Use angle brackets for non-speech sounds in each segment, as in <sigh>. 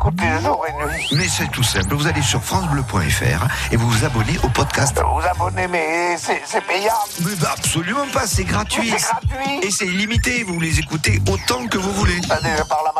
écouter jour et nuit. Mais c'est tout simple, vous allez sur francebleu.fr et vous vous abonnez au podcast. Vous abonnez, mais c'est payant. Mais bah, absolument pas, c'est gratuit. C'est gratuit. Et c'est illimité, vous les écoutez autant que vous voulez. Allez,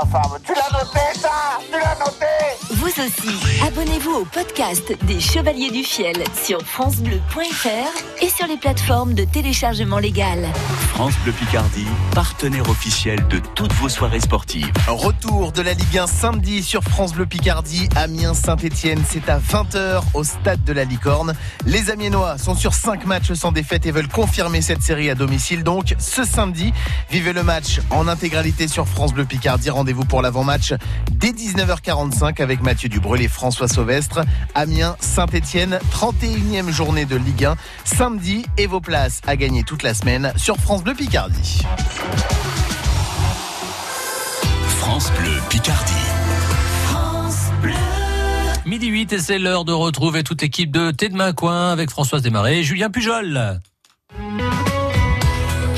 ma femme. Tu l'as noté, ça Tu l'as noté Vous aussi, abonnez-vous au podcast des Chevaliers du Fiel sur francebleu.fr et sur les plateformes de téléchargement légal. France Bleu Picardie, partenaire officiel de toutes vos soirées sportives. Retour de la Ligue 1 samedi sur France Bleu Picardie, Amiens Saint-Etienne, c'est à 20h au stade de la Licorne. Les Amiénois sont sur 5 matchs sans défaite et veulent confirmer cette série à domicile. Donc ce samedi, vivez le match en intégralité sur France Bleu Picardie. Rendez-vous pour l'avant-match dès 19h45 avec Mathieu Dubreuil et François Sauvestre. Amiens Saint-Etienne, 31e journée de Ligue 1 samedi et vos places à gagner toute la semaine sur France Bleu Picardie. France Bleu Picardie. Midi 8 et c'est l'heure de retrouver toute l'équipe de Thé de Main Coin avec Françoise Desmarais et Julien Pujol.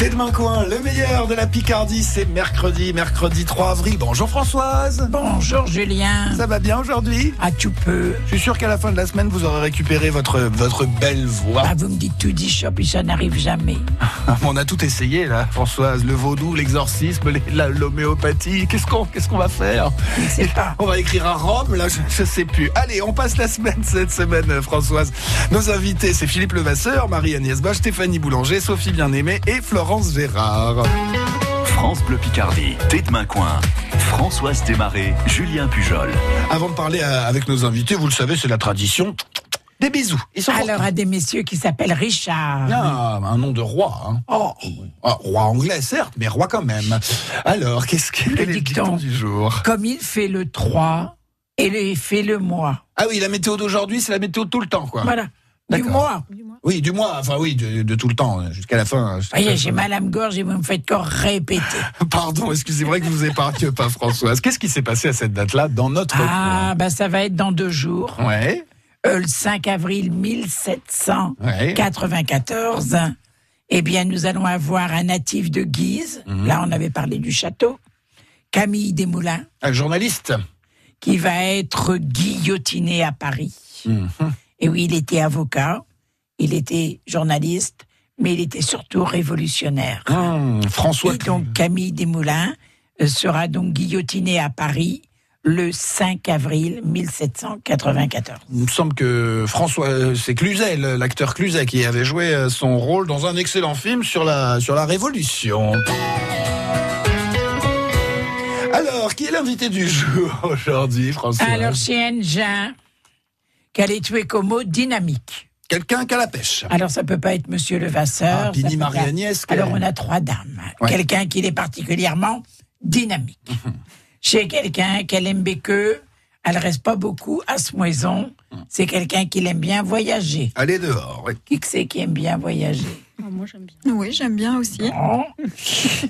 Thé de Coin, le meilleur de la Picardie, c'est mercredi, mercredi 3 avril. Bonjour Françoise. Bonjour Julien. Ça va bien aujourd'hui? Ah, tu peux. Je suis sûr qu'à la fin de la semaine, vous aurez récupéré votre, votre belle voix. Ah, vous me dites tout dit, puis ça n'arrive jamais. <laughs> On a tout essayé là, Françoise. Le vaudou, l'exorcisme, l'homéopathie. Qu'est-ce qu'on qu'est-ce qu'on va faire? Pas. On va écrire à Rome, là, je, je sais plus. Allez, on passe la semaine cette semaine, Françoise. Nos invités, c'est Philippe Levasseur, Marie-Agnès Bosch, Stéphanie Boulanger, Sophie Bien-Aimée et Florence Gérard. France Bleu Picardie, de Main Coin. Françoise Desmarais, Julien Pujol. Avant de parler euh, avec nos invités, vous le savez, c'est la tradition. Des bisous. Ils sont Alors, à des messieurs qui s'appellent Richard. Ah, un nom de roi. Hein. Oh, Ah, roi anglais, certes, mais roi quand même. Alors, qu'est-ce que Le le dicton. dicton du jour comme il fait le 3 et il fait le mois. Ah oui, la météo d'aujourd'hui, c'est la météo de tout le temps, quoi. Voilà. Du mois. Oui, du mois, enfin oui, de, de tout le temps, jusqu'à la fin. Voyez, la j'ai mal à me gorge et vous me faites encore répéter. <laughs> Pardon, excusez-moi que vous épargne pas, Françoise. Qu'est-ce qui s'est passé à cette date-là dans notre Ah, bah ça va être dans deux jours. Ouais, Euh, le 5 avril ouais. 1794. Eh bien, nous allons avoir un natif de Guise. Mhm. Là, on avait parlé du château. Camille Desmoulins. Un journaliste. qui va être guillotiné à Paris. Mhm. Et oui, il était avocat, il était journaliste, mais il était surtout révolutionnaire. Hum, François. Et donc Camille Desmoulins euh, sera donc guillotiné à Paris le 5 avril 1794. Il me semble que François, euh, c'est Cluzet, l'acteur Cluzet, qui avait joué euh, son rôle dans un excellent film sur la, sur la Révolution. Alors, qui est l'invité du jour <laughs> aujourd'hui, François Alors chez Engin, qu'elle est tuée comme mot dynamique. Quelqu'un qui a la pêche. Alors ça peut pas être Monsieur Levasseur. Ah, Pini pas- Marie-Agnès, Alors on a trois dames. Ouais. Quelqu'un qui est particulièrement dynamique. Chez quelqu'un qu'elle aime que elle reste pas beaucoup à ce moison. C'est quelqu'un qui aime bien voyager. Allez dehors, oui. Qui que c'est qui aime bien voyager? Moi j'aime bien. Oui, j'aime bien aussi. Bon.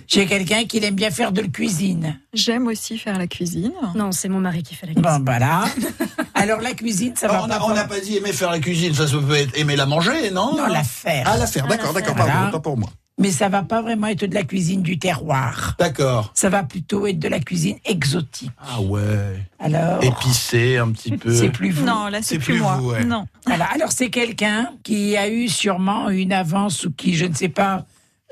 Chez quelqu'un qui aime bien faire de la cuisine. J'aime aussi faire la cuisine. Non, c'est mon mari qui fait la cuisine. Bon, voilà. <laughs> Alors la cuisine, ça va on pas. n'a on n'a pas dit aimer faire la cuisine, ça, ça peut être aimer la manger, non Non, la faire. Ah, la faire, d'accord, la d'accord, faire. pardon, Voilà. autant pour moi. Mais ça va pas vraiment être de la cuisine du terroir. D'accord. Ça va plutôt être de la cuisine exotique. Ah ouais. Alors, Épicé un petit peu. c'est plus vous. Non, là C'est c'est plus, plus moi. vous, ouais. Non. Voilà. Alors c'est quelqu'un qui a eu sûrement une avance ou qui, je ne sais pas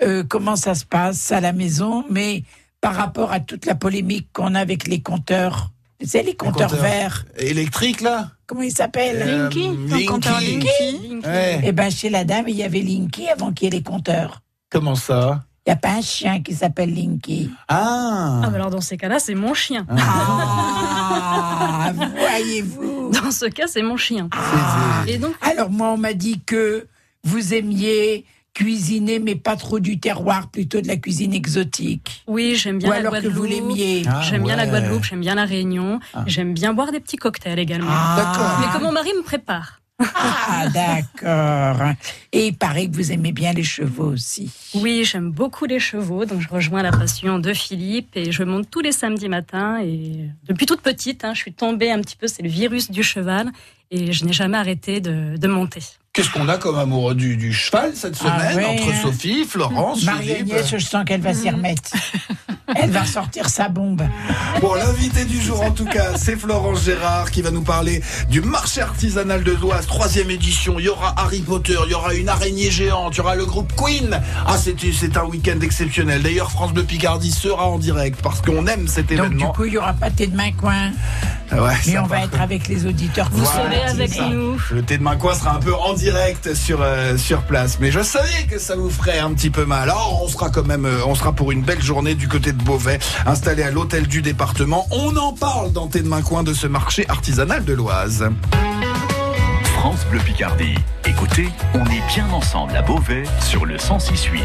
euh, comment ça se passe à la maison, mais par rapport à toute la polémique qu'on a avec les compteurs, tu sais, les compteurs compteurs. verts, Électrique, là comment ils s'appellent Euh, Linky Un compteur Linky. Linky. Ouais. Eh ben chez la dame, il y avait Linky avant qu'il y ait les compteurs. Comment ça Il n'y a pas un chien qui s'appelle Linky. Ah, Ah, bah alors dans ces cas-là, c'est mon chien. Ah, voyez-vous. Dans ce cas, c'est mon chien. Ah. Et donc, Alors moi, on m'a dit que vous aimiez cuisiner, mais pas trop du terroir, plutôt de la cuisine exotique. oui, j'aime bien Ou la alors que vous Guadeloupe. l'aimiez. Ah, J'aime bien la. Guadeloupe, j'aime bien la Réunion, Ah. j'aime bien boire des petits cocktails également. D'accord. Mais que mon mari me prépare? Ah, <laughs> d'accord. Et il paraît que vous aimez bien les chevaux aussi. Oui, j'aime beaucoup les chevaux, donc je rejoins la passion de Philippe et je monte tous les samedis matins. Et depuis toute petite, hein, je suis tombée un petit peu, c'est le virus du cheval, et je n'ai jamais arrêté de, de monter. Qu'est-ce qu'on a comme amoureux du, du cheval cette Ah semaine ouais, entre hein. Sophie, Florence, Marie-Agnès, je sens qu'elle va s'y remettre. <laughs> Elle va sortir sa bombe. Bon, l'invité du jour, en tout cas, c'est Florence Gérard qui va nous parler du marché artisanal de Doise, troisième édition. Il y aura Harry Potter, il y aura une araignée géante, il y aura le groupe Queen. Ah, c'est c'est un week-end exceptionnel. D'ailleurs, France Bleu Picardie sera en direct parce qu'on aime cet Donc, du événement. coup, il n'y aura pas thé de main coin. Ouais, Mais ça on va être avec les auditeurs. Vous Voilà, serez avec ça. nous. Le thé de main coin sera un peu en direct sur euh, sur place, mais je savais que ça vous ferait un petit peu mal. Alors on sera quand même, euh, on sera pour une belle journée du côté de Beauvais, installé à l'hôtel du département. On en parle dans thé de main coin de ce marché artisanal de l'Oise. France Bleu Picardie. Écoutez, on est bien ensemble à Beauvais sur le 106.8.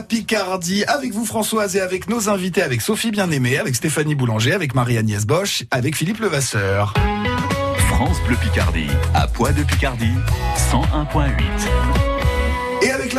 Picardie, avec vous Françoise et avec nos invités, avec Sophie Bien-Aimée, avec Stéphanie Boulanger, avec Marie-Agnès Bosch, avec Philippe Levasseur. France Bleu Picardie, à Poix de Picardie, 101.8.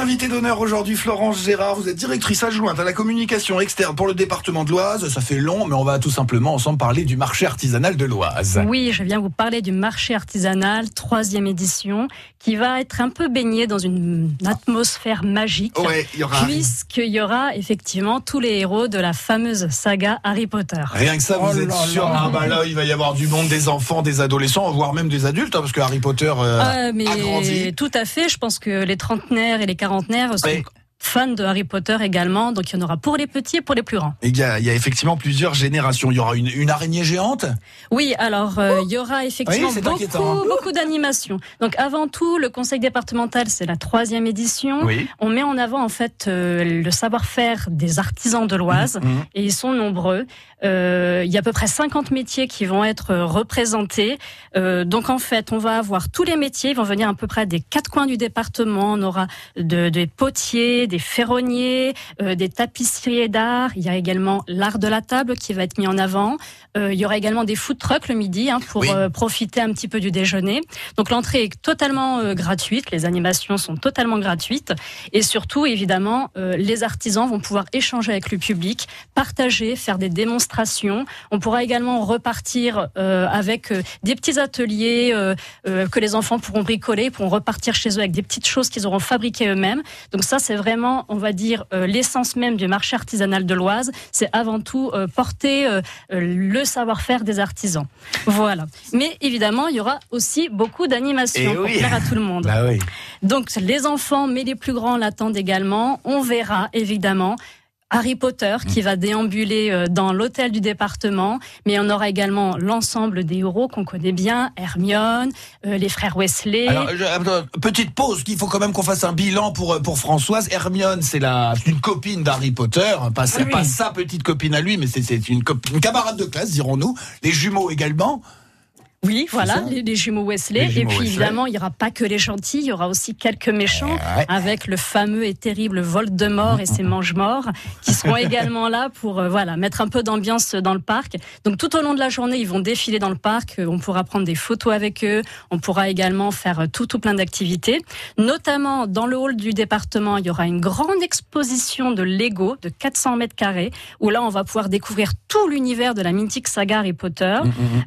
L'invité d'honneur aujourd'hui, Florence Gérard, vous êtes directrice adjointe à la communication externe pour le département de l'Oise. Ça fait long, mais on va tout simplement ensemble parler du marché artisanal de l'Oise. Oui, je viens vous parler du marché artisanal, troisième édition, qui va être un peu baigné dans une atmosphère magique. Ouais, il y aura- Puisqu'il y aura effectivement tous les héros de la fameuse saga Harry Potter. Rien que ça, vous Oh êtes sûr là. Ah bah là, il va y avoir du monde, des enfants, des adolescents, voire même des adultes, hein, parce que Harry Potter euh, Ah, mais a grandi. tout à fait. Je pense que les trentenaires et les quarantenaires sont Ouais. Fans de Harry Potter également. Donc il y en aura pour les petits et pour les plus grands. Il y, a, il y a effectivement plusieurs générations. Il y aura une, une araignée géante. Oui, alors euh, il y aura effectivement Oui, beaucoup, hein. beaucoup d'animations. Donc avant tout, le conseil départemental, c'est la troisième édition. Oui. On met en avant en fait euh, le savoir-faire des artisans de l'Oise Mhm. et ils sont nombreux. Euh, il y a à peu près 50 métiers qui vont être représentés. Donc en fait, on va avoir tous les métiers, ils vont venir à peu près des quatre coins du département. On aura de- des potiers, des ferronniers, euh, des tapisseries d'art. Il y a également l'art de la table qui va être mis en avant. Euh, il y aura également des food trucks le midi hein, pour Oui. euh, profiter un petit peu du déjeuner. Donc l'entrée est totalement gratuite, les animations sont totalement gratuites et surtout évidemment les artisans vont pouvoir échanger avec le public, partager, faire des démonstrations démonstration. On pourra également repartir avec des petits ateliers que les enfants pourront bricoler, pourront repartir chez eux avec des petites choses qu'ils auront fabriquées eux-mêmes. Donc ça, c'est vraiment, on va dire, euh, l'essence même du marché artisanal de l'Oise. C'est avant tout euh, porter euh, le savoir-faire des artisans. Voilà. Mais évidemment, il y aura aussi beaucoup d'animations Eh pour oui. plaire à tout le monde. Bah oui. Donc les enfants, mais les plus grands l'attendent également. On verra évidemment. Harry Potter qui va déambuler euh, dans l'hôtel du département, mais on aura également l'ensemble des héros qu'on connaît bien, Hermione, euh, les frères Wesley. Alors, je- attends, petite pause, qu'il faut quand même qu'on fasse un bilan pour, euh, pour Françoise. Hermione, c'est la, c'est une copine d'Harry Potter, hein, pas, Oui. pas sa petite copine à lui, mais c'est, c'est une, une camarade de classe, dirons-nous. Les jumeaux également. Oui, voilà, les, les jumeaux Wesley. Les jumeaux et puis Wesley. évidemment, il n'y aura pas que les gentils, il y aura aussi quelques méchants, Ouais. avec le fameux et terrible Voldemort et ses <laughs> mange-morts, qui seront également là pour euh, voilà mettre un peu d'ambiance dans le parc. Donc tout au long de la journée, ils vont défiler dans le parc. Euh, On pourra prendre des photos avec eux. On pourra également faire euh, tout tout plein d'activités. Notamment dans le hall du département, il y aura une grande exposition de Lego de 400 mètres carrés, où là on va pouvoir découvrir tout l'univers de la mythique saga Harry Potter.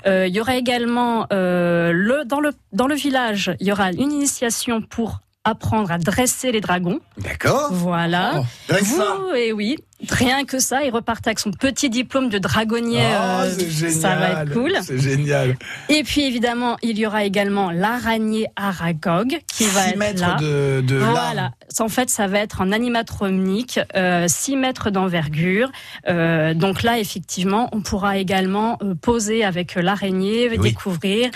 Euh, il y aura également euh, dans, le, dans le village, il y aura une initiation pour apprendre à dresser les dragons. D'accord. Voilà. Oh, rien que Vous, ça. et oui, rien que ça, il repart avec son petit diplôme de dragonnier. Euh, c'est génial. ça va être cool. C'est génial. Et puis évidemment, il y aura également l'araignée Aragog qui va 6 être mètres là. de, de Voilà. En fait, ça va être en animatronique, euh, 6 mètres d'envergure. Euh, donc là, effectivement, on pourra également euh, poser avec euh, l'araignée, Oui. découvrir.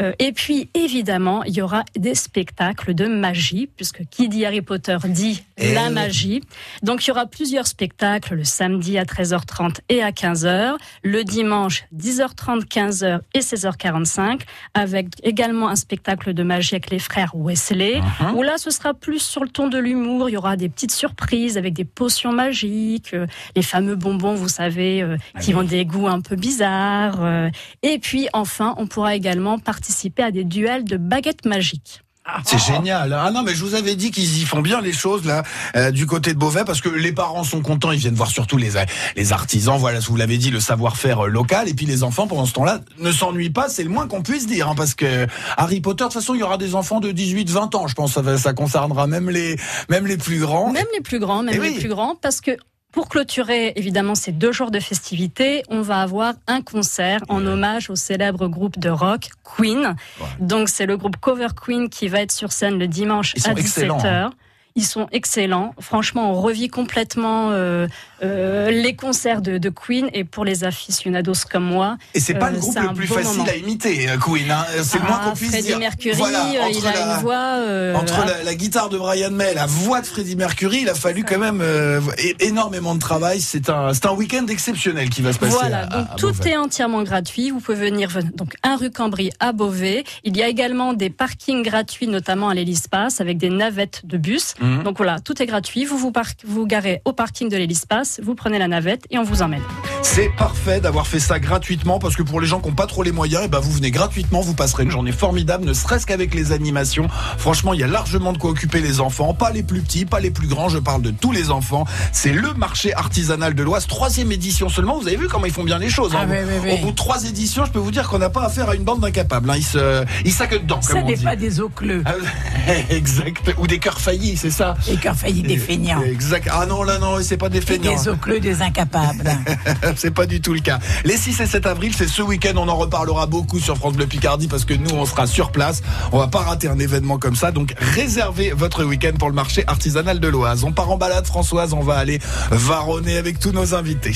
Euh, et puis, évidemment, il y aura des spectacles de magie, puisque qui dit Harry Potter dit Eh la magie. Donc, il y aura plusieurs spectacles le samedi à 13h30 et à 15h, le dimanche 10h30, 15h et 16h45, avec également un spectacle de magie avec les frères Wesley, Uh-huh. où là, ce sera plus sur le ton de l'humour. Il y aura des petites surprises avec des potions magiques, euh, les fameux bonbons, vous savez, euh, qui ont des goûts un peu bizarres. et puis, enfin, on pourra également participer à des duels de baguettes magiques. C'est génial. Ah non, mais je vous avais dit qu'ils y font bien les choses là euh, du côté de Beauvais parce que les parents sont contents, ils viennent voir surtout les les artisans. Voilà, vous l'avez dit, le savoir-faire euh, local et puis les enfants pendant ce temps-là ne s'ennuient pas, c'est le moins qu'on puisse dire hein, parce que Harry Potter de toute façon, il y aura des enfants de 18 20 ans, je pense ça ça concernera même les même les plus grands. Même les plus grands, même Eh les oui. plus grands, parce que pour clôturer évidemment ces deux jours de festivités, on va avoir un concert en hommage au célèbre groupe de rock Queen. Donc c'est le groupe Cover Queen qui va être sur scène le dimanche à 17h. excellents, hein. Ils sont excellents. Franchement, on revit complètement euh, euh, les concerts de, de Queen. Et pour les aficionados comme moi, Et c'est pas euh, le groupe c'est le plus facile moment. à imiter, euh, Queen. Hein. C'est le moins Ah, qu'on puisse Freddie dire. Mercury, Voilà, euh, il a la- une voix. euh, Entre la, la guitare de Brian May et la voix de Freddie Mercury, il a fallu quand même euh, énormément de travail. C'est un, un week-end exceptionnel qui va se passer. Voilà, à- donc à tout Beauvais. est entièrement gratuit. Vous pouvez venir ven- donc un rue Cambry à Beauvais. Il y a également des parkings gratuits, notamment à l'Hélispace, avec des navettes de bus. Mhm. Donc voilà, tout est gratuit. Vous vous, par- vous garez au parking de l'Hélispace, vous prenez la navette et on vous emmène. C'est parfait d'avoir fait ça gratuitement parce que pour les gens qui n'ont pas trop les moyens, eh ben vous venez gratuitement, vous passerez une journée formidable, ne serait-ce qu'avec les animations. Franchement, il y a largement de quoi occuper les enfants, pas les plus petits, pas les plus grands, je parle de tous les enfants. C'est le marché artisanal de l'Oise, troisième édition seulement. Vous avez vu comment ils font bien les choses. hein. Ah, oui, oui, oui. Au bout de trois éditions, je peux vous dire qu'on n'a pas affaire à une bande d'incapables. hein. Ils se, ils s'accueillent dedans, Ça n'est pas des cleux. Ah, <laughs> exact. Ou des cœurs faillis, c'est ça. Les cœurs faillis des feignants. Exact. Ah non, là non, c'est pas des Et feignants. des os cleux des incapables. <laughs> c'est pas du tout le cas. Les 6 et 7 avril, c'est ce week-end. On en reparlera beaucoup sur France Bleu Picardie parce que nous, on sera sur place. On va pas rater un événement comme ça. Donc, réservez votre week-end pour le marché artisanal de l'Oise. On part en balade, Françoise. On va aller varonner avec tous nos invités.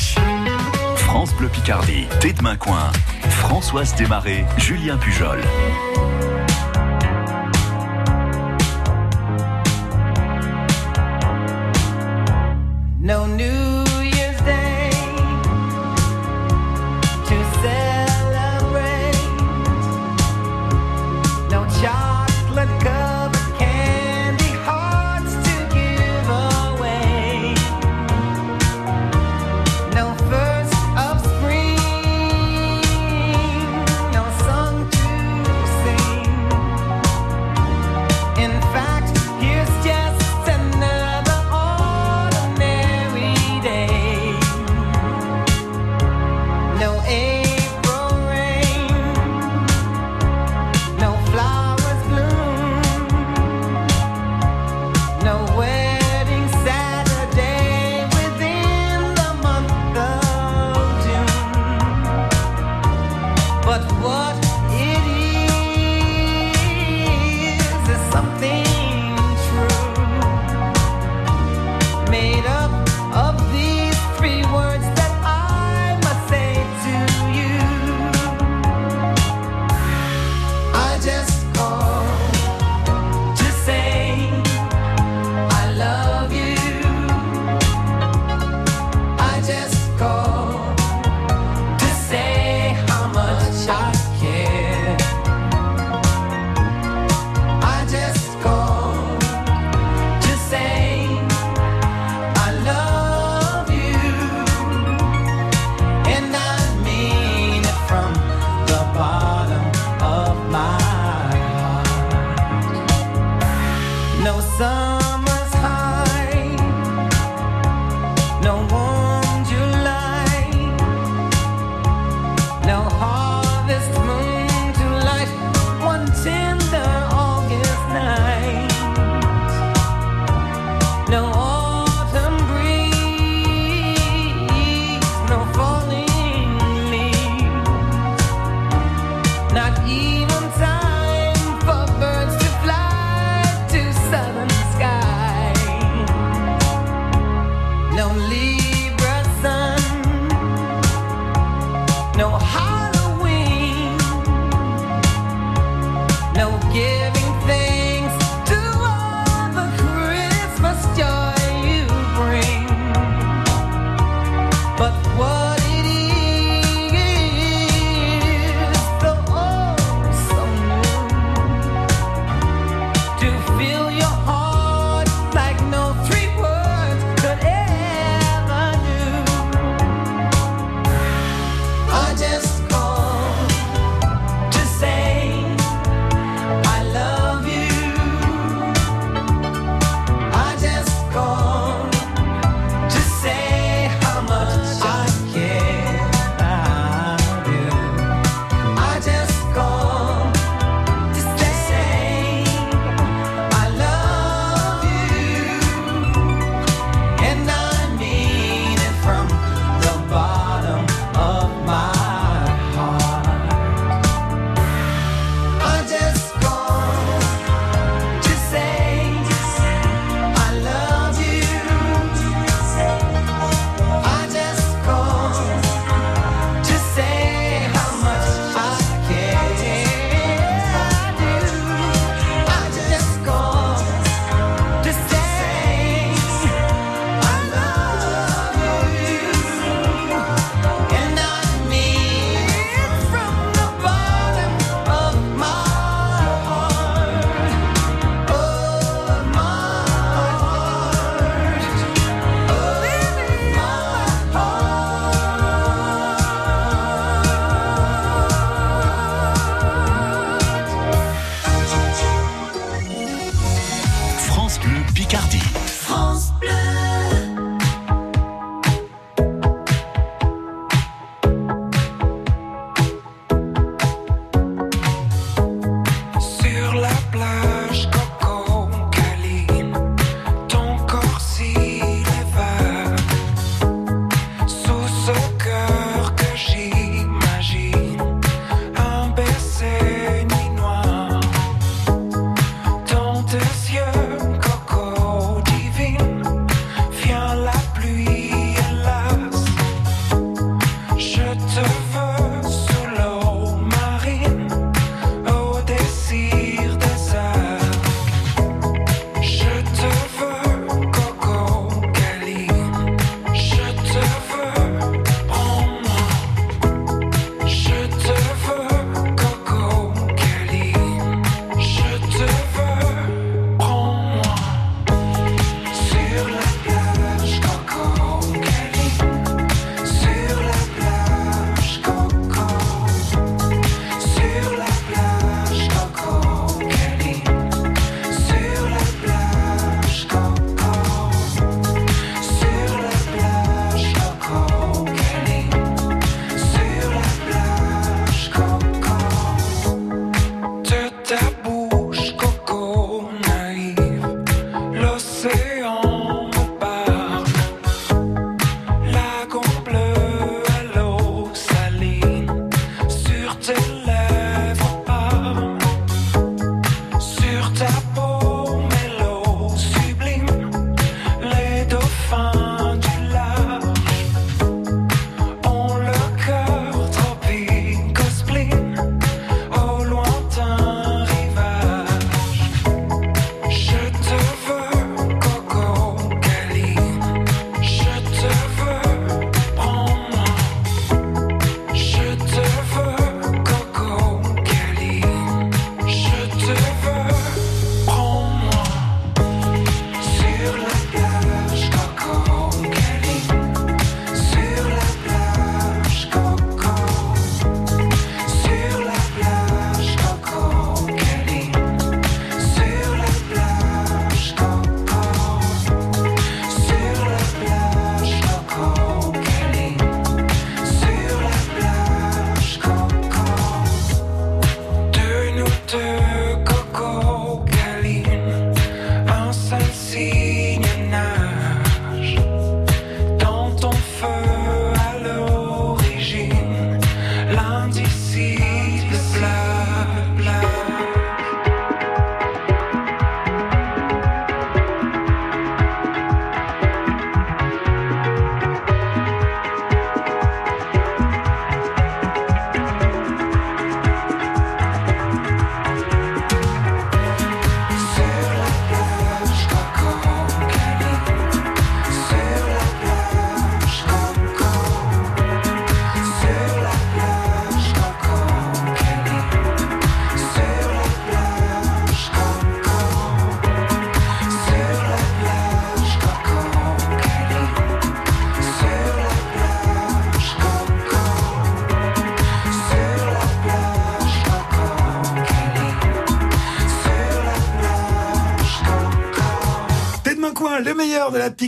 France Bleu Picardie, Tête Main Coin, Françoise Desmarais, Julien Pujol. No New no sun.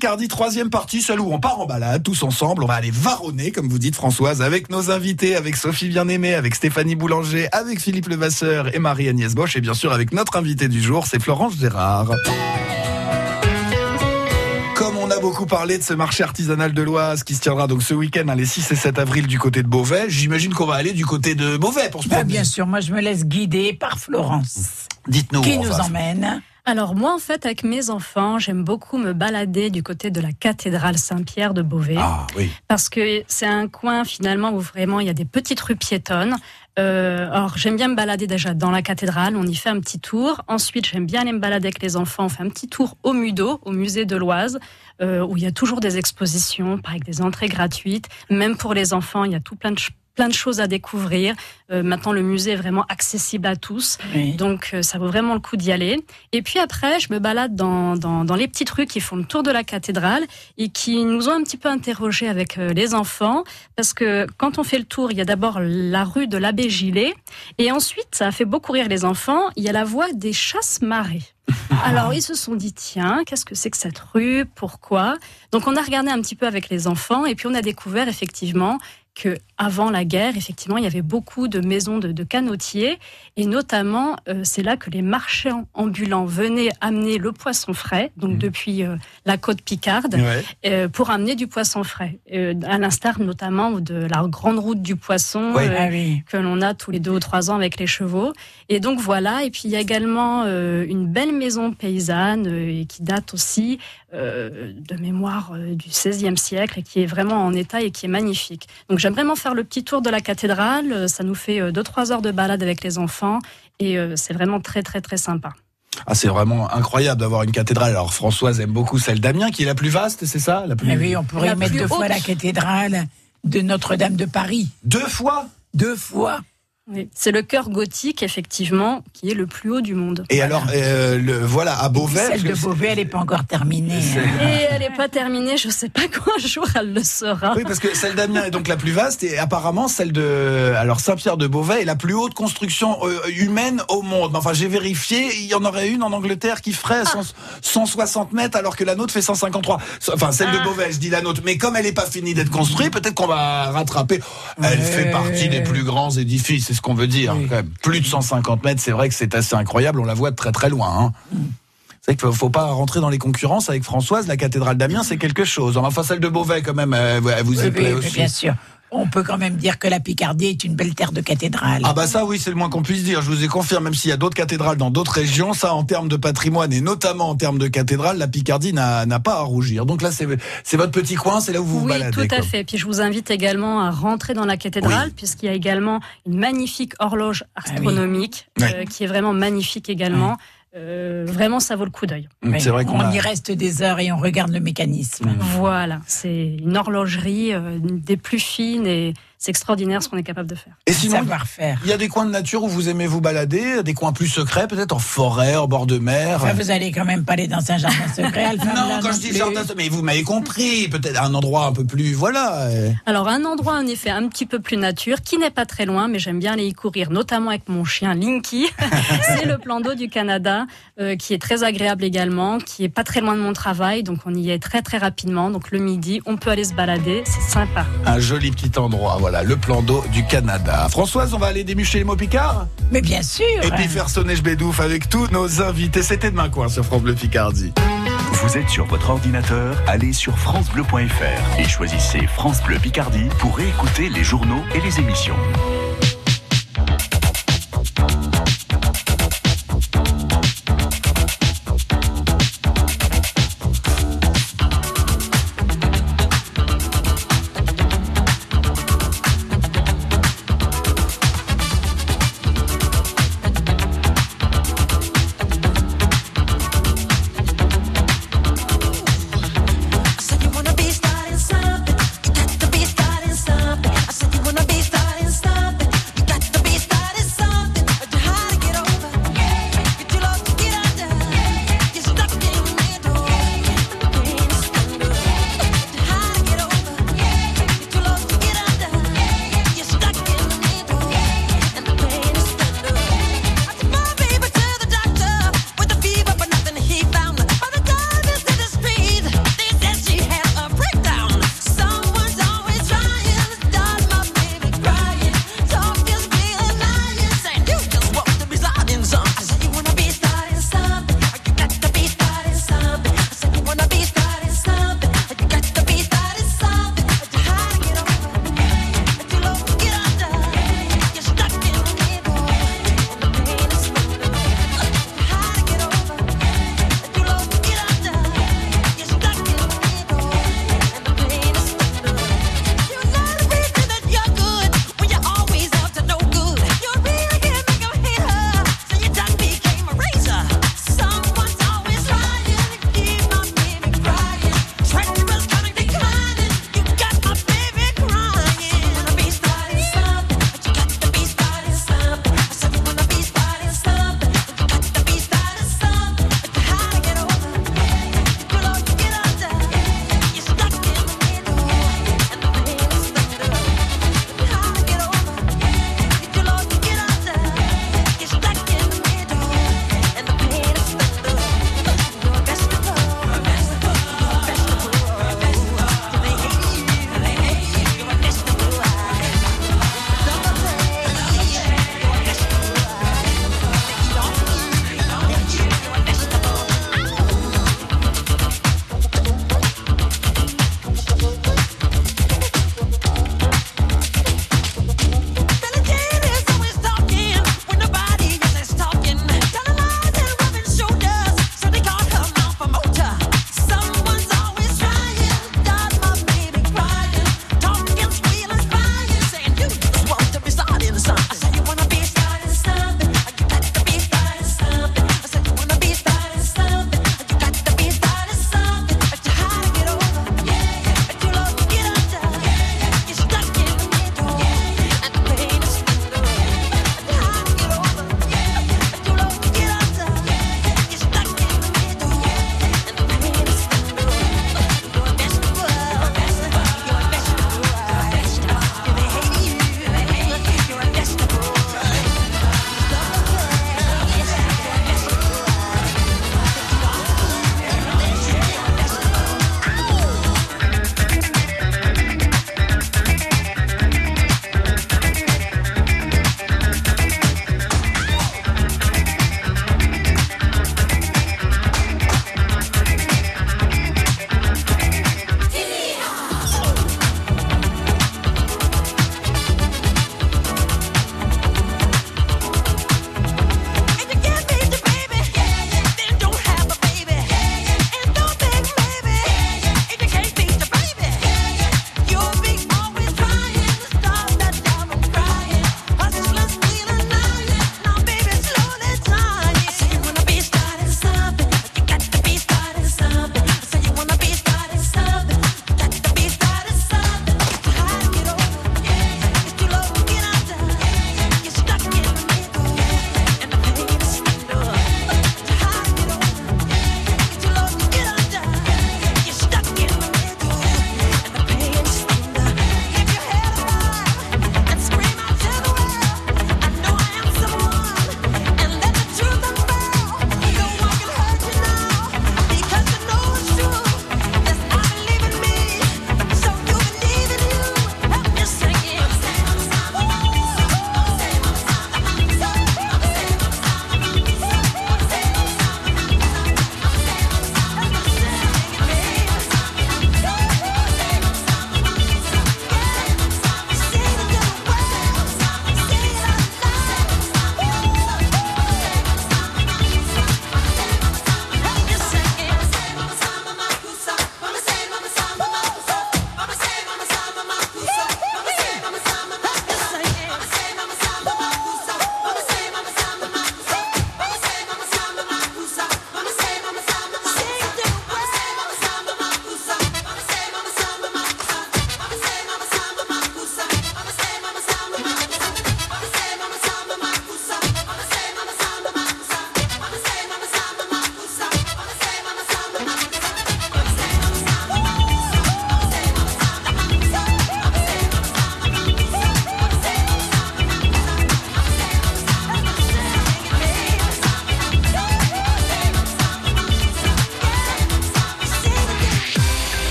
Picardie, troisième partie, celle où on part en balade tous ensemble. On va aller varonner, comme vous dites Françoise, avec nos invités, avec Sophie Bien-Aimée, avec Stéphanie Boulanger, avec Philippe Levasseur et Marie-Agnès Bosch, et bien sûr avec notre invité du jour, c'est Florence Gérard. Comme on a beaucoup parlé de ce marché artisanal de l'Oise qui se tiendra donc ce week-end, hein, les 6 et 7 avril du côté de Beauvais, j'imagine qu'on va aller du côté de Beauvais pour se Bah, bien sûr, moi je me laisse guider par Florence. Dites-nous. Qui nous va- emmène Alors moi, en fait, avec mes enfants, j'aime beaucoup me balader du côté de la cathédrale Saint-Pierre de Beauvais. Ah oui. Parce que c'est un coin finalement où vraiment il y a des petites rues piétonnes. Euh, alors j'aime bien me balader déjà dans la cathédrale, on y fait un petit tour. Ensuite j'aime bien aller me balader avec les enfants, on fait un petit tour au Mudo, au musée de l'Oise, euh, où il y a toujours des expositions, avec des entrées gratuites. Même pour les enfants, il y a tout plein de plein de choses à découvrir. Euh, maintenant, le musée est vraiment accessible à tous, Oui. donc euh, ça vaut vraiment le coup d'y aller. Et puis après, je me balade dans, dans, dans les petites rues qui font le tour de la cathédrale et qui nous ont un petit peu interrogés avec euh, les enfants, parce que quand on fait le tour, il y a d'abord la rue de l'abbé Gilet, et ensuite, ça a fait beaucoup rire les enfants, il y a la voie des chasses-marées. <laughs> Alors ils se sont dit tiens qu'est-ce que c'est que cette rue? Pourquoi? Donc on a regardé un petit peu avec les enfants et puis on a découvert effectivement que avant la guerre effectivement il y avait beaucoup de maisons de, de canotiers et notamment euh, c'est là que les marchands ambulants venaient amener le poisson frais donc depuis euh, la côte Picarde Ouais. euh, pour amener du poisson frais à l'instar notamment de la grande route du poisson Ah oui. que l'on a tous les deux ou trois ans avec les chevaux. Et donc voilà, et puis il y a également une belle maison paysanne et qui date aussi de mémoire du XVIe siècle et qui est vraiment en état et qui est magnifique. Donc j'aime vraiment faire le petit tour de la cathédrale, euh, ça nous fait euh, deux trois heures de balade avec les enfants et euh, c'est vraiment très très très sympa. Ah, c'est vraiment incroyable d'avoir une cathédrale. Alors Françoise aime beaucoup celle d'Amiens, qui est la plus vaste, c'est ça? La plus... Eh oui, on pourrait La y mettre deux fois la cathédrale de Notre-Dame de Paris. Deux fois? Deux fois. Oui. C'est le cœur gothique effectivement qui est le plus haut du monde. Et alors, euh, le, voilà, à Beauvais... Celle de Beauvais, elle n'est pas encore terminée. Hein. Et elle n'est pas terminée, je sais pas <laughs> quand un jour elle le sera. Oui, parce que celle d'Amiens est donc la plus vaste et apparemment celle de alors Saint-Pierre de Beauvais est la plus haute construction euh, humaine au monde. Enfin, j'ai vérifié, il y en aurait une en Angleterre qui ferait 100 160 mètres alors que la nôtre fait 153. Enfin, celle de Ah. Beauvais, je dis la nôtre. Mais comme elle n'est pas finie d'être construite, peut-être qu'on va rattraper. Elle Ouais. fait partie des plus grands édifices, ce qu'on veut dire. Oui. Quand même. Plus de 150 mètres, c'est vrai que c'est assez incroyable. On la voit de très très loin. Hein. C'est vrai qu'il faut, faut pas rentrer dans les concurrences avec Françoise. La cathédrale d'Amiens, c'est quelque chose. Enfin, celle de Beauvais, quand même, elle, elle vous y Oui, plaît oui, aussi. bien sûr. On peut quand même dire que la Picardie est une belle terre de cathédrale. Ah bah ça oui c'est le moins qu'on puisse dire. Je vous ai confirmé même s'il y a d'autres cathédrales dans d'autres régions, ça en termes de patrimoine et notamment en termes de cathédrale, la Picardie n'a n'a pas à rougir. Donc là c'est c'est votre petit coin, c'est là où vous vous Oui, baladez. tout à quoi. fait. Puis je vous invite également à rentrer dans la cathédrale, puisqu'il y a également une magnifique horloge astronomique, oui. euh, qui est vraiment magnifique également. Euh, vraiment, ça vaut le coup d'œil. Oui, C'est vrai qu'on on a- y reste des heures et on regarde le mécanisme. Voilà, c'est une horlogerie euh, des plus fines et c'est extraordinaire ce qu'on est capable de faire. Et sinon il y a des coins de nature où vous aimez vous balader, des coins plus secrets peut-être en forêt, au bord de mer. Enfin, vous allez quand même pas aller dans un jardin secret, <laughs> Alpha non, quand je dis plus. jardin, mais vous m'avez compris, peut-être un endroit un peu plus, voilà. euh. Alors un endroit en effet un petit peu plus nature, qui n'est pas très loin, mais j'aime bien aller y courir, notamment avec mon chien Linky. <laughs> c'est le plan d'eau du Canada, euh, qui est très agréable également, qui est pas très loin de mon travail, donc on y est très très rapidement. Donc le midi, on peut aller se balader, c'est sympa. Un joli petit endroit, voilà, le plan d'eau du Canada. Françoise, on va aller démucher les mots picards Mais bien sûr. Et puis faire sonner je bédouf avec tous nos invités. C'était demain quoi sur France Bleu Picardie. Vous êtes sur votre ordinateur, allez sur francebleu.fr et choisissez France Bleu Picardie pour réécouter les journaux et les émissions.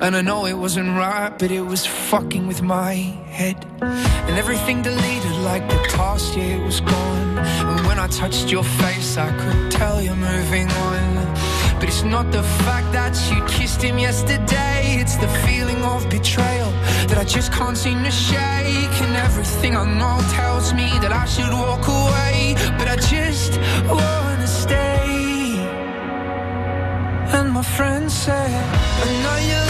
And I know it wasn't right, but it was fucking with my head. And everything deleted like the past year was gone. And when I touched your face, I could tell you're moving on. But it's not the fact that you kissed him yesterday, it's the feeling of betrayal that I just can't seem to shake. And everything I know tells me that I should walk away, but I just wanna stay. And my friend said, I know you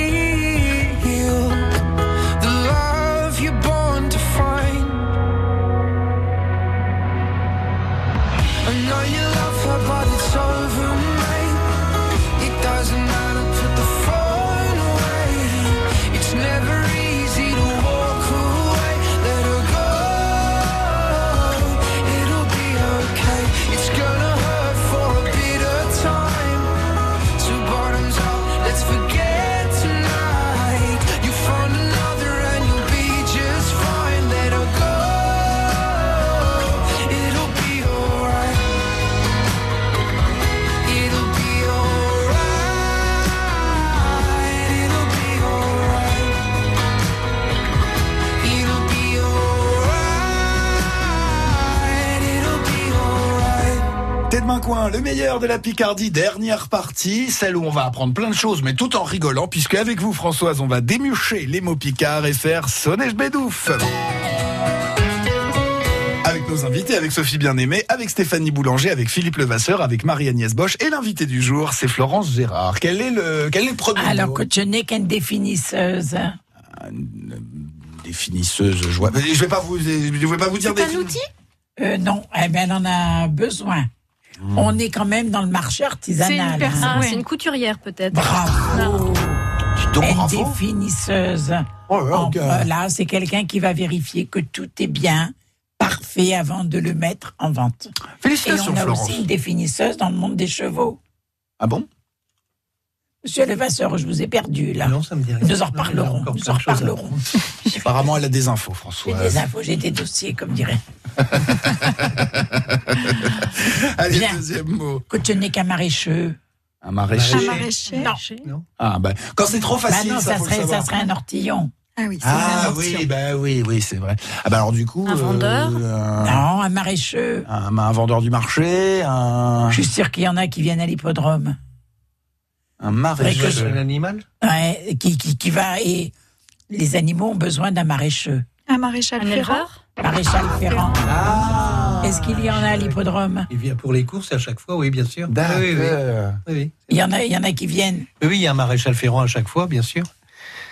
Tête main coin, le meilleur de la Picardie, dernière partie, celle où on va apprendre plein de choses, mais tout en rigolant, puisque avec vous, Françoise, on va démucher les mots picards et faire sonner bédouf. Avec nos invités, avec Sophie Bien-Aimée, avec Stéphanie Boulanger, avec Philippe Levasseur, avec Marie-Agnès Bosch, et l'invité du jour, c'est Florence Gérard. Quel est le, quel est le premier Alors mot que je n'ai qu'une définisseuse. Définisseuse, je vois. Je vais pas vous, je vais pas vous dire des. Euh, non, eh ben, elle en a besoin. On est quand même dans le marché artisanal. hein. Ah, c'est une couturière peut-être. Bravo. donc, Une bravo. définisseuse. Oh là là, En-. Voilà, c'est quelqu'un qui va vérifier que tout est bien, parfait avant de le mettre en vente. Félicitations, Et on a Florence. aussi une définisseuse dans le monde des chevaux. Ah bon? Monsieur Levasseur, je vous ai perdu là. Non, ça me dit rien. Nous en reparlerons. Nous en. Apparemment, elle a des infos, J'ai François. des infos, j'ai des dossiers, comme dirait. <laughs> Allez, Bien. deuxième mot. Que tu n'es qu'un maraîcheux. Un maraîcher. Un maraîcher Non. Ah, bah, quand c'est trop Bah facile, non, ça, ça, faut le serait, ça serait un ortillon. Ah oui, c'est Ah un oui, bah oui, oui, c'est vrai. Ah bah alors du coup, Un vendeur? un, Non, un maraîcheux. un, un vendeur du marché, un, Je suis sûr qu'il y en a qui viennent à l'hippodrome. Un que Un animal Ouais, qui, qui, qui va et les animaux ont besoin d'un maraîcheux. Un maréchal Un ferrant. Maréchal Ferrand. Ah Est-ce qu'il y en a à l'hippodrome? Il vient pour les courses à chaque fois, oui, bien sûr. Oui, oui, oui. oui. Il y en a, il y en a qui viennent. Oui, il y a un maréchal ferrand à chaque fois, bien sûr.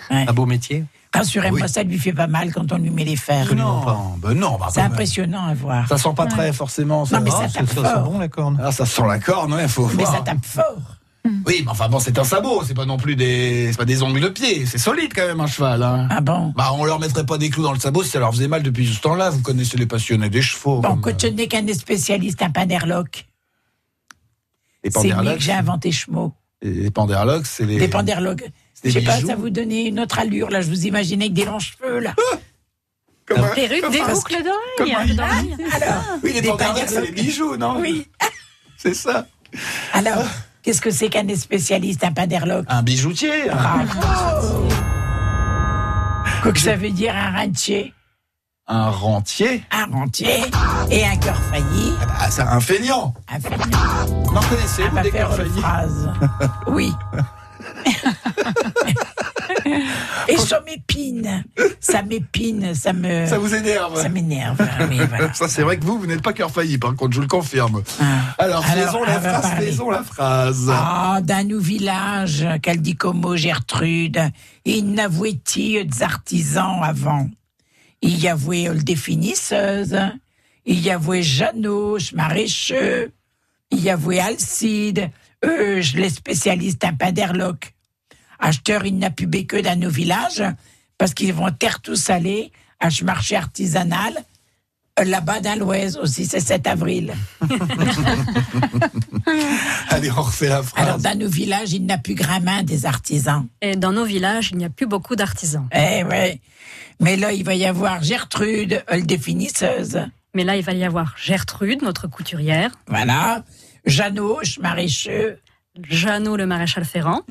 Ouais. Un beau métier. Rassurez-moi, Oui. ça lui fait pas mal quand on lui met les fers. Absolument pas. Non, bah non, bah, C'est impressionnant à voir. Ça sent pas très forcément. Ça, Non, mais Ah, ça ça, tape ça sent fort. bon la corne. Ah, ça sent la corne, ouais, faut Mais voir. ça tape fort. Oui, mais enfin bon, c'est un sabot, c'est pas non plus des, c'est pas des ongles de pied, c'est solide quand même un cheval. Hein. Ah bon? Bah on leur mettrait pas des clous dans le sabot si ça leur faisait mal depuis ce temps-là. Vous connaissez les passionnés des chevaux. Bon, comme, que tu n'es qu'un des spécialistes, un panderlock. les C'est mieux que j'ai inventé Schmo. Les panderlocks, c'est les. Des panderlocks. des Je sais pas, bijoux. ça vous donnait une autre allure, là. Je vous imaginais avec des longs cheveux, là. Comme un- Perruque, des Parce boucles comme un- d'oreilles. Oui, les des panderlocks, c'est les bijoux, non? Oui. C'est ça. Alors, qu'est-ce que c'est qu'un des spécialistes, un panderlock Un bijoutier. hein. <laughs> Quoi que ça veut dire un rentier, Un rentier. un rentier et un cœur failli. Ah bah, c'est un feignant. Un feignant. N'en connaissez Ah, vous des cœurs faillis phrase. <laughs> Oui. <laughs> Et ça m'épine. Ça m'épine, ça me. Ça vous énerve. Ça m'énerve. Oui, <laughs> voilà. Ça, c'est vrai que vous, vous n'êtes pas cœur failli, par contre, je vous le confirme. Ah. Alors, Alors, faisons la phrase, faisons la phrase. Ah, d'un nou village, qu'elle dit comme Gertrude, il n'avouait des artisans avant? Il y avait le définisseuse, il y avait Jeannot, marécheux, il y avait Alcide, eux, je les spécialistes un panderlock. Acheteur, il n'a pu bé que dans nos villages, parce qu'ils vont terre tout salé, à ce marché artisanal, euh, là-bas dans l'Ouest aussi, c'est 7 avril. <laughs> Allez, on refait la phrase. Alors, dans nos villages, il n'a plus grand main des artisans. Et dans nos villages, il n'y a plus beaucoup d'artisans. Eh ouais. Mais là, il va y avoir Gertrude, euh, le définisseuse. Mais là, il va y avoir Gertrude, notre couturière, Voilà. Jeannot, marécheux. Jeannot, le maréchal ferrand,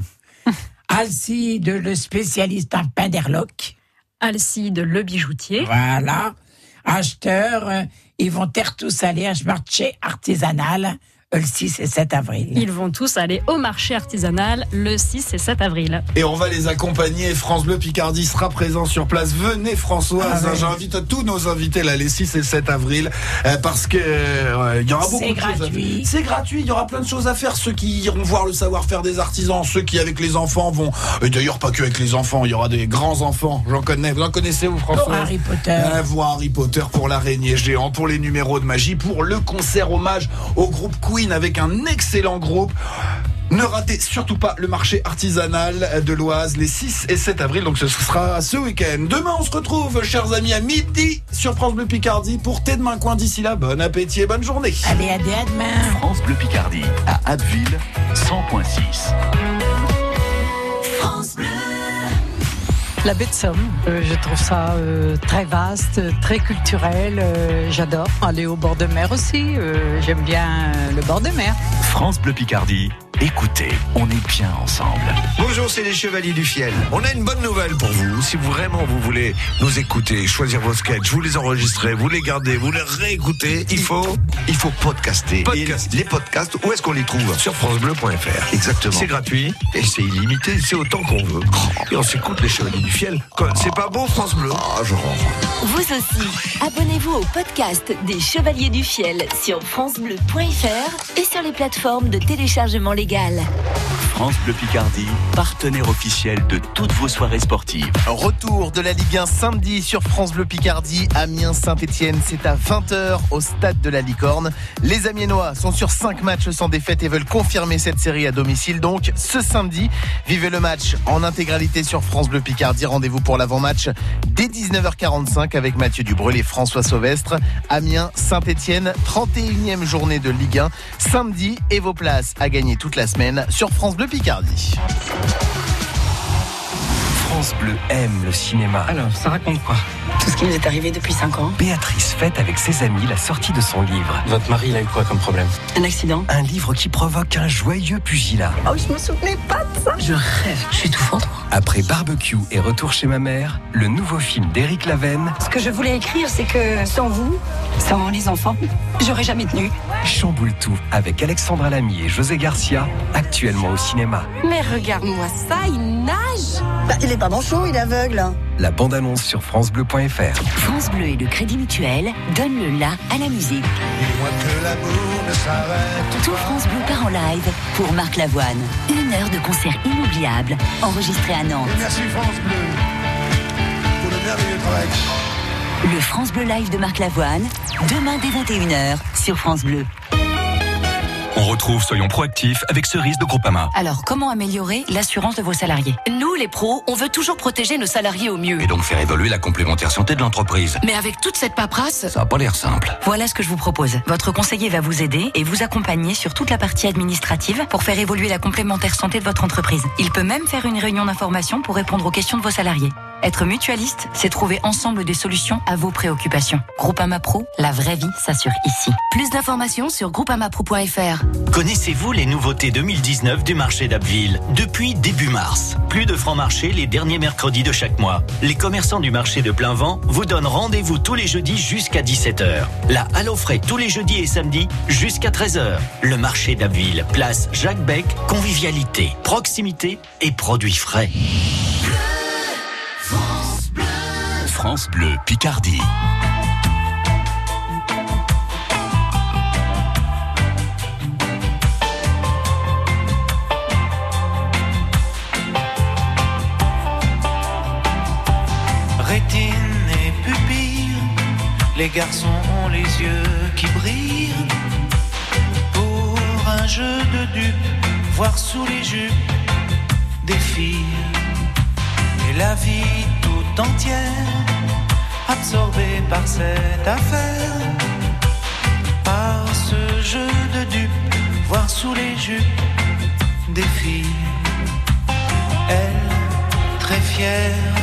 Alcide, le spécialiste en panderlock. Alcide, le bijoutier, Voilà. Acheteurs, euh, ils vont terre tous aller à ce marché artisanal le 6 et 7 avril. Ils vont tous aller au marché artisanal le 6 et 7 avril. Et on va les accompagner. France Bleu Picardie sera présent sur place. Venez Françoise. Ah ouais. J'invite tous nos invités là les 6 et 7 avril euh, parce que euh, il y aura beaucoup C'est de choses à gratuit. faire. C'est gratuit. Il y aura plein de choses à faire. Ceux qui iront voir le savoir-faire des artisans, ceux qui avec les enfants vont. Et d'ailleurs pas que avec les enfants. Il y aura des grands enfants. J'en connais. Vous en connaissez vous Françoise? Pour Harry Potter. Euh, voir Harry Potter pour l'araignée géant, pour les numéros de magie, pour le concert hommage au groupe Queen avec un excellent groupe. Ne ratez surtout pas le marché artisanal de l'Oise les 6 et 7 avril, donc ce sera ce week-end. Demain, on se retrouve, chers amis, à midi sur France Bleu Picardie pour Thé demain coin. D'ici là, bon appétit et bonne journée. Allez, à demain. France Bleu Picardie à Abbeville 100.6. La baie de Somme, euh, je trouve ça euh, très vaste, très culturel. euh, J'adore aller au bord de mer aussi. J'aime bien le bord de mer. France Bleu Picardie, écoutez, on est bien ensemble. Bonjour, c'est les Chevaliers du Fiel. On a une bonne nouvelle pour vous. Si vous vraiment vous voulez nous écouter, choisir vos sketchs, vous les enregistrez, vous les gardez, vous les réécoutez, il faut, il faut podcaster. Podcast. Les podcasts, où est-ce qu'on les trouve? Sur FranceBleu.fr. Exactement. C'est gratuit. Et c'est illimité. C'est autant qu'on veut. Et on s'écoute les Chevaliers du Fiel. C'est pas beau, France Bleu? Ah, je rends. Vous aussi, abonnez-vous au podcast des Chevaliers du Fiel sur francebleu.fr et sur les plateformes de téléchargement légal. Pigalle. France Bleu Picardie, partenaire officiel de toutes vos soirées sportives. Retour de la Ligue 1 samedi sur France Bleu Picardie, Amiens Saint-Etienne, c'est à 20h au stade de la Licorne. Les Amiénois sont sur 5 matchs sans défaite et veulent confirmer cette série à domicile. Donc ce samedi, vivez le match en intégralité sur France Bleu Picardie. Rendez-vous pour l'avant-match dès 19h45 avec Mathieu Dubreuil et François Sauvestre. Amiens Saint-Etienne, 31e journée de Ligue 1, samedi et vos places à gagner toute la semaine sur France Bleu Picardie. France Bleu aime le cinéma. Alors, ça raconte quoi? Tout ce qui nous est arrivé depuis 5 ans. Béatrice fête avec ses amis la sortie de son livre. Votre mari, il a eu quoi comme problème? Un accident. Un livre qui provoque un joyeux pugilat. Oh, je me souvenais pas de ça Je rêve, je suis étouffante. Après Barbecue et Retour chez ma mère, le nouveau film d'Éric Lavenne Ce que je voulais écrire, c'est que sans vous, sans les enfants, j'aurais jamais tenu. chamboule tout avec Alexandra Lamy et José Garcia, actuellement au cinéma. Mais regarde-moi ça, il Bah, Il est pas manchot, il est aveugle. La bande-annonce sur francebleu.fr. France Bleu et le Crédit Mutuel donnent le la à la musique. Tout France Bleu part en live pour Marc Lavoine. Une heure de concert inoubliable enregistré à Nantes. Merci France Bleu pour le merveilleux travail. Le France Bleu Live de Marc Lavoine, demain dès 21h sur France Bleu. On retrouve Soyons proactifs avec Cerise de Groupama. Alors, comment améliorer l'assurance de vos salariés? Nous, les pros, on veut toujours protéger nos salariés au mieux. Et donc faire évoluer la complémentaire santé de l'entreprise. Mais avec toute cette paperasse, Ça n'a pas l'air simple. Voilà ce que je vous propose. Votre conseiller va vous aider et vous accompagner sur toute la partie administrative pour faire évoluer la complémentaire santé de votre entreprise. Il peut même faire une réunion d'information pour répondre aux questions de vos salariés. Être mutualiste, c'est trouver ensemble des solutions à vos préoccupations. Groupama Pro, la vraie vie s'assure ici. plus d'informations sur groupamapro.fr. Connaissez-vous les nouveautés 2019 du marché d'Abbeville? Depuis début mars, plus de francs marché les derniers mercredis de chaque mois. Les commerçants du marché de plein vent vous donnent rendez-vous tous les jeudis jusqu'à 17h. La aux frais tous les jeudis et samedis jusqu'à 13h. Le marché d'Abbeville, place Jacques Beck, convivialité, proximité et produits frais. France Bleu Picardie. Rétine et pupille, les garçons ont les yeux qui brillent. Pour un jeu de dupes, voir sous les jupes des filles. Et la vie entière, absorbée par cette affaire. Par ce jeu de dupes, voir sous les jupes des filles. Elles, très fières,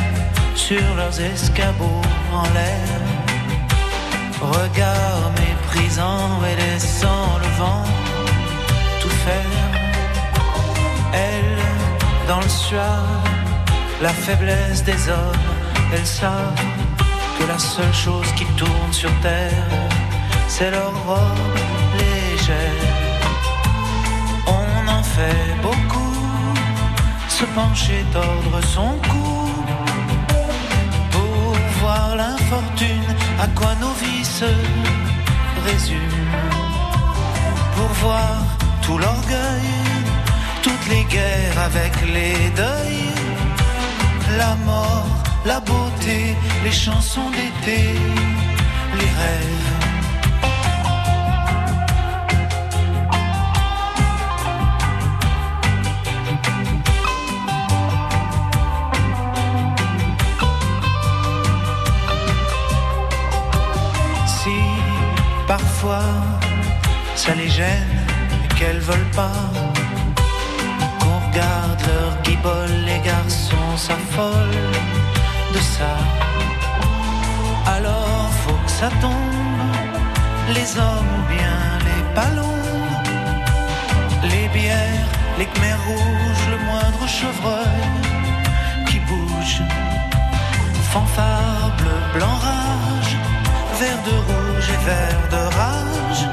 sur leurs escabeaux en l'air. Regard méprisant et laissant le vent tout faire. Elle, dans le suave, la faiblesse des hommes, elles savent que la seule chose qui tourne sur terre, c'est leur robe légère. On en fait beaucoup, se pencher, tordre son cou pour voir l'infortune, à quoi nos vies se résument. Pour voir tout l'orgueil, toutes les guerres avec les deuils, la mort, la beauté, les chansons d'été, les rêves. Si parfois ça les gêne qu'elles veulent pas qu'on regarde leur guibole, les garçons s'affolent ça tombe, les hommes ou bien les ballons, les bières, les khmers rouges, le moindre chevreuil qui bouge. Fanfare bleu, blanc, rage, vert de rouge et vert de rage.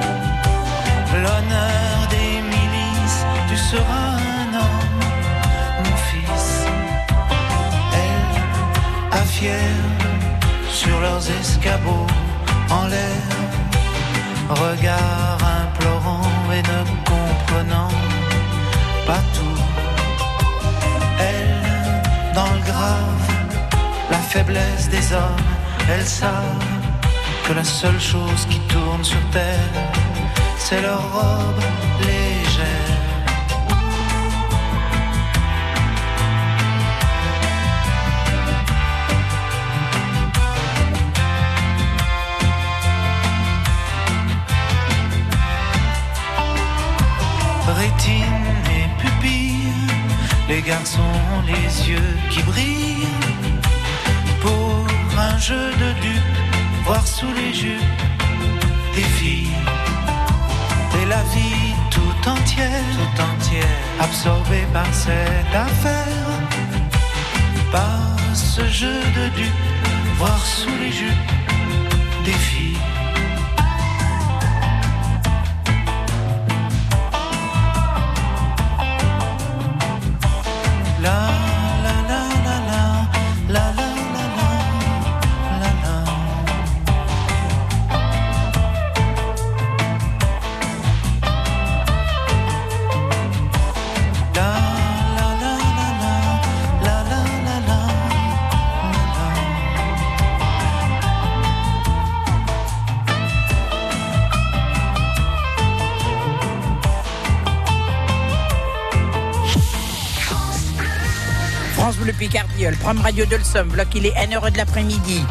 L'honneur des milices, tu seras un homme, mon fils. Elle, à sur leurs escabeaux en l'air, regard implorant et ne comprenant pas tout. Elle, dans le grave, la faiblesse des hommes, elles savent que la seule chose qui tourne sur terre, c'est leur robe légère. Rétine et pupille, les garçons ont les yeux qui brillent. Pour un jeu de dupes, voir sous les jupes des filles. Et la vie tout entière, tout entière, absorbée par cette affaire, par ce jeu de dupes, voir sous les jupes des filles. Radio de le Somme, là qu'il est 1h de l'après-midi.